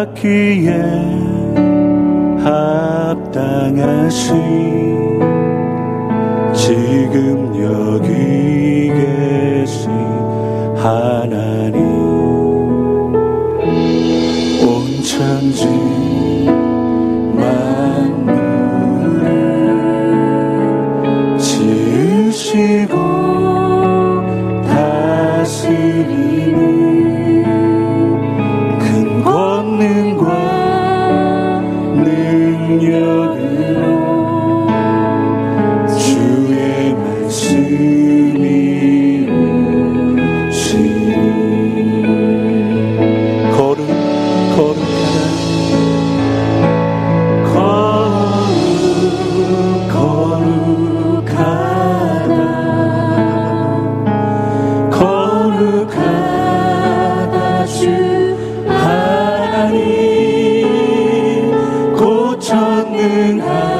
받기에 합당하신 지금 여기 계신 하나님. 온 천지 in heaven.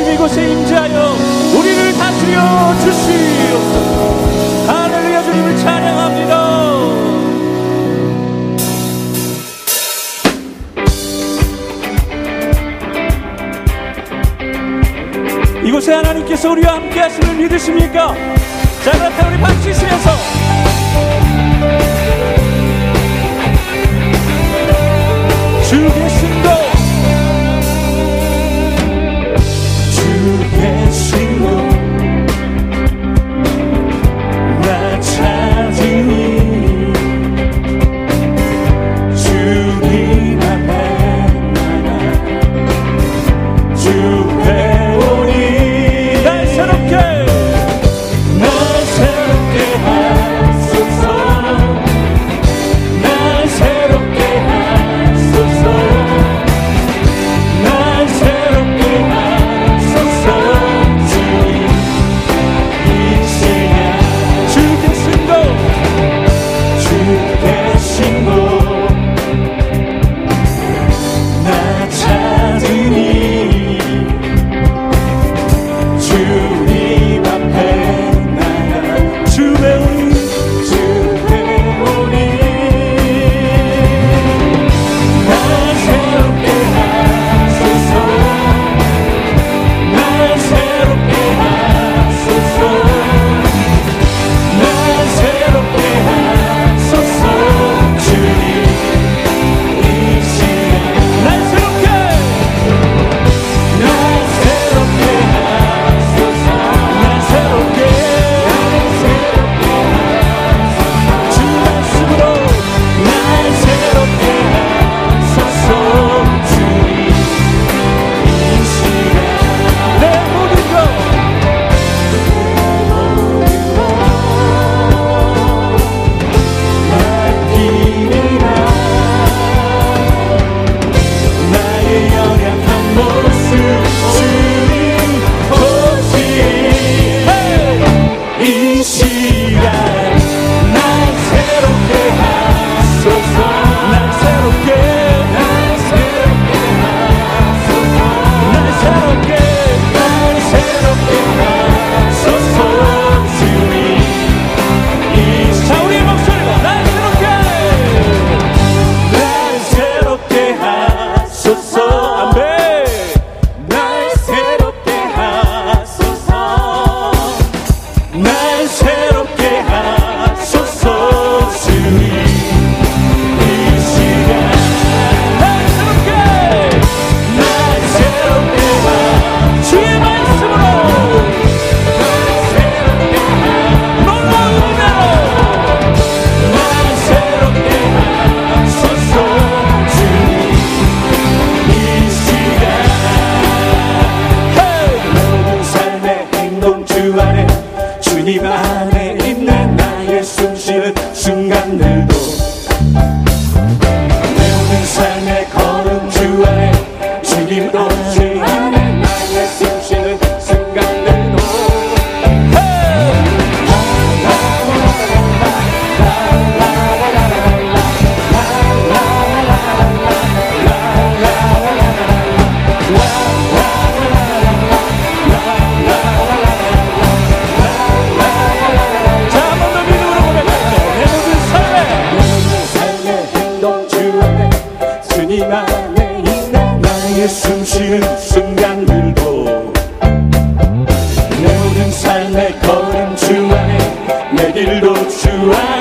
하나님 이곳에 임재하여 우리를 다스려 주시오 하늘의 주님을 찬양합니다 이곳에 하나님께서 우리와 함께 하시는 믿으십니까? 자 그렇다면 우리 박수치면서 Yes, she 삶의 걸음 주 안에 내 길도 주 안에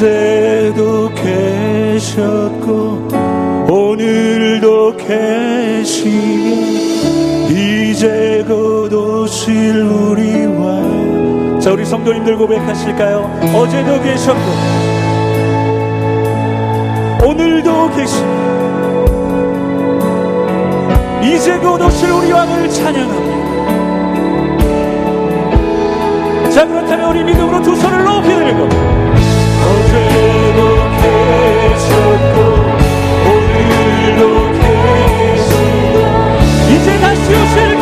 어제도 계셨고 오늘도 계시니 이제 곧 오실 우리와 자 우리 성도님들 고백하실까요? 어제도 계셨고 오늘도 계시니 이제 곧 오실 우리 왕을 찬양합니다 자 그렇다면 우리 믿음으로 두 손을 높이 들고 어제도 이제 다시 오실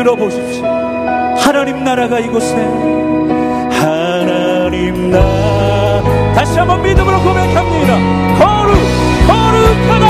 들어보십시오. 하나님 나라가 이곳에 하나님 나라 다시 한번 믿음으로 고백합니다. 거룩 거룩하다